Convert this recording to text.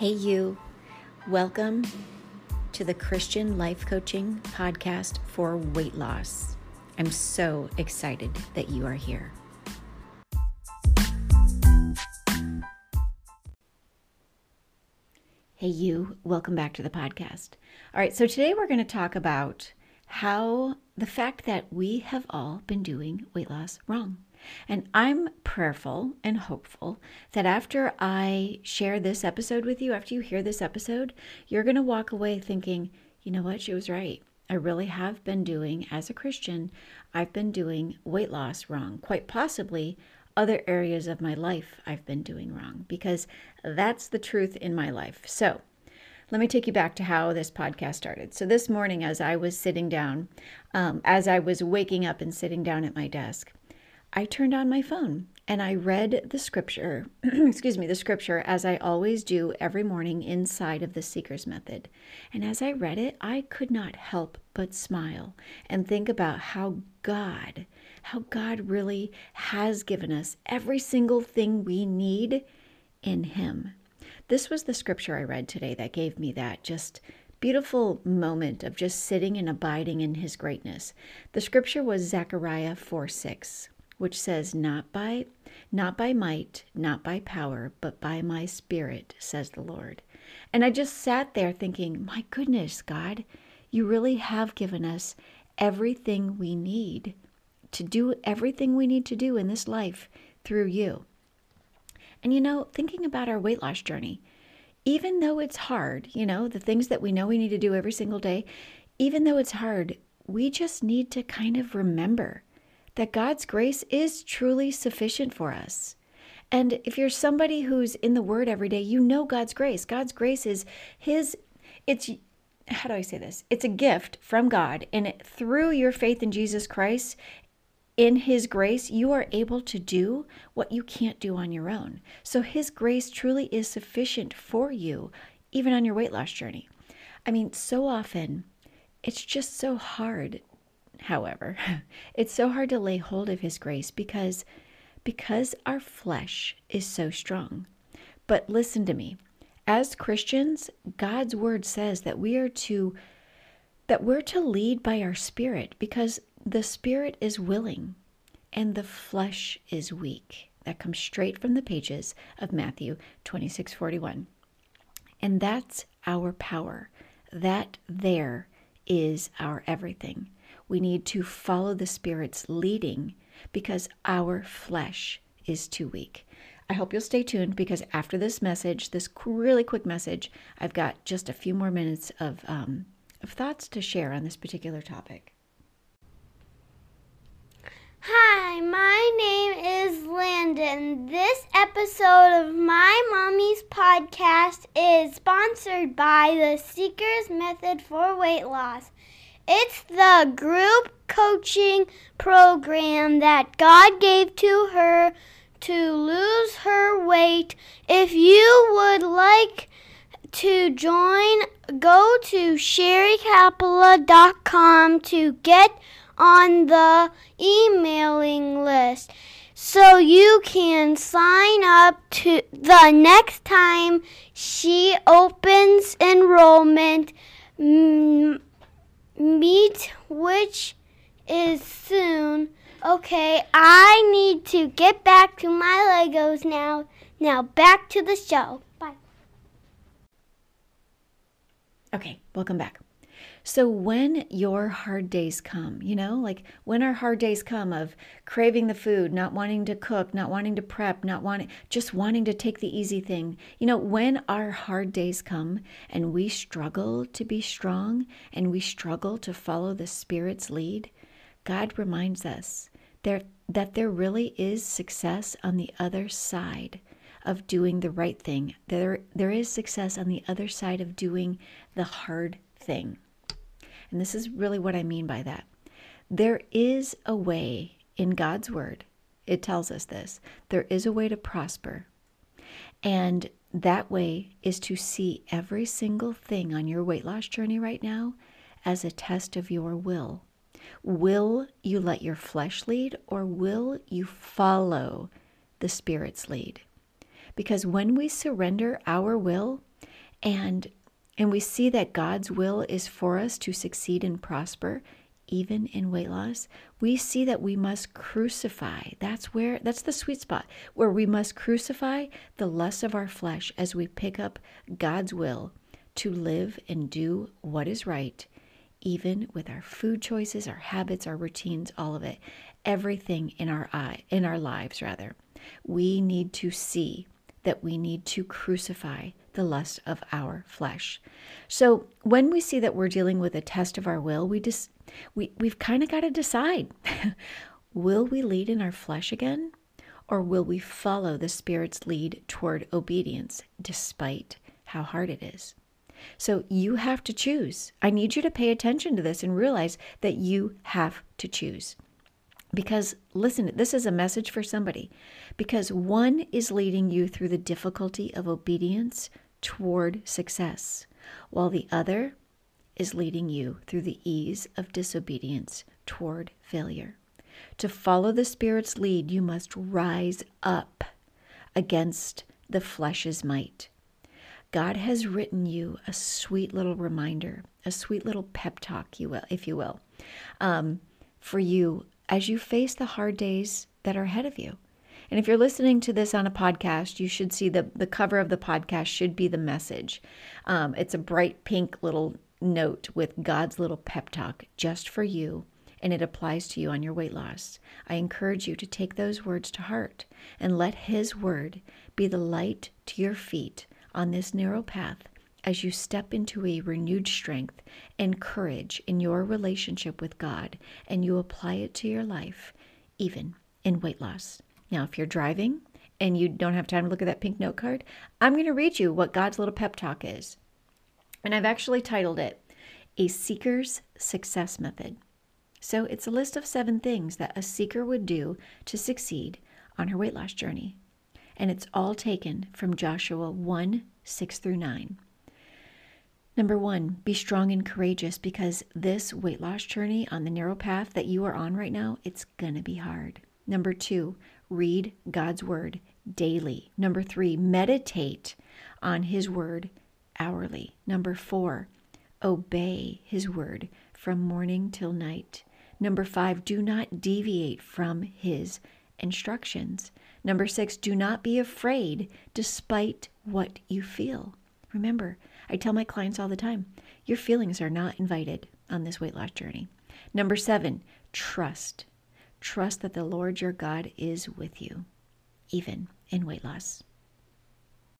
Hey, you. Welcome to the Christian Life Coaching Podcast for Weight Loss. I'm so excited that you are here. Hey, you. Welcome back to the podcast. All right, so today we're going to talk about how the fact that we have all been doing weight loss wrong. And I'm prayerful and hopeful that after I share this episode with you, after you hear this episode, you're going to walk away thinking, you know what, she was right. I really have been doing, as a Christian, I've been doing weight loss wrong. Quite possibly, other areas of my life I've been doing wrong because that's the truth in my life. So, let me take you back to how this podcast started. So, this morning, as I was sitting down, um, as I was waking up and sitting down at my desk, I turned on my phone and I read the scripture, excuse me, the scripture as I always do every morning inside of the Seeker's Method. And as I read it, I could not help but smile and think about how God, how God really has given us every single thing we need in Him. This was the scripture I read today that gave me that just beautiful moment of just sitting and abiding in His greatness. The scripture was Zechariah 4 6 which says, Not by not by might, not by power, but by my spirit, says the Lord. And I just sat there thinking, My goodness, God, you really have given us everything we need to do everything we need to do in this life through you. And you know, thinking about our weight loss journey, even though it's hard, you know, the things that we know we need to do every single day, even though it's hard, we just need to kind of remember that God's grace is truly sufficient for us. And if you're somebody who's in the Word every day, you know God's grace. God's grace is His, it's, how do I say this? It's a gift from God. And through your faith in Jesus Christ, in His grace, you are able to do what you can't do on your own. So His grace truly is sufficient for you, even on your weight loss journey. I mean, so often it's just so hard however, it's so hard to lay hold of his grace because because our flesh is so strong. But listen to me. As Christians, God's word says that we are to that we're to lead by our spirit because the spirit is willing and the flesh is weak. That comes straight from the pages of Matthew 26:41. And that's our power. That there is our everything. We need to follow the Spirit's leading because our flesh is too weak. I hope you'll stay tuned because after this message, this really quick message, I've got just a few more minutes of, um, of thoughts to share on this particular topic. Hi, my name is Landon. This episode of My Mommy's podcast is sponsored by the Seeker's Method for Weight Loss. It's the group coaching program that God gave to her to lose her weight. If you would like to join, go to sherrycapella.com to get on the emailing list so you can sign up to the next time she opens enrollment. Mm, meet, which is soon. Okay, I need to get back to my Legos now. Now back to the show. Bye. Okay, welcome back. So, when your hard days come, you know, like when our hard days come of craving the food, not wanting to cook, not wanting to prep, not wanting, just wanting to take the easy thing, you know, when our hard days come and we struggle to be strong and we struggle to follow the Spirit's lead, God reminds us there, that there really is success on the other side of doing the right thing. There, there is success on the other side of doing the hard thing. And this is really what I mean by that. There is a way in God's word, it tells us this there is a way to prosper. And that way is to see every single thing on your weight loss journey right now as a test of your will. Will you let your flesh lead or will you follow the Spirit's lead? Because when we surrender our will And and we see that God's will is for us to succeed and prosper even in weight loss, we see that we must crucify. That's where that's the sweet spot where we must crucify the lust of our flesh as we pick up God's will to live and do what is right, even with our food choices, our habits, our routines, all of it. Everything in our eye in our lives rather. We need to see that we need to crucify the lust of our flesh. So when we see that we're dealing with a test of our will, we just we, we've kind of got to decide will we lead in our flesh again? Or will we follow the Spirit's lead toward obedience despite how hard it is? So you have to choose. I need you to pay attention to this and realize that you have to choose. Because listen, this is a message for somebody. Because one is leading you through the difficulty of obedience toward success, while the other is leading you through the ease of disobedience toward failure. To follow the Spirit's lead, you must rise up against the flesh's might. God has written you a sweet little reminder, a sweet little pep talk, you will, if you will, um, for you as you face the hard days that are ahead of you. And if you're listening to this on a podcast, you should see the, the cover of the podcast should be the message. Um, it's a bright pink little note with God's little pep talk just for you, and it applies to you on your weight loss. I encourage you to take those words to heart and let His word be the light to your feet on this narrow path as you step into a renewed strength and courage in your relationship with God and you apply it to your life, even in weight loss. Now, if you're driving and you don't have time to look at that pink note card, I'm going to read you what God's little pep talk is. And I've actually titled it A Seeker's Success Method. So it's a list of seven things that a seeker would do to succeed on her weight loss journey. And it's all taken from Joshua 1 6 through 9. Number one, be strong and courageous because this weight loss journey on the narrow path that you are on right now, it's going to be hard. Number two, read God's word daily. Number three, meditate on his word hourly. Number four, obey his word from morning till night. Number five, do not deviate from his instructions. Number six, do not be afraid despite what you feel. Remember, I tell my clients all the time your feelings are not invited on this weight loss journey. Number seven, trust. Trust that the Lord your God is with you, even in weight loss.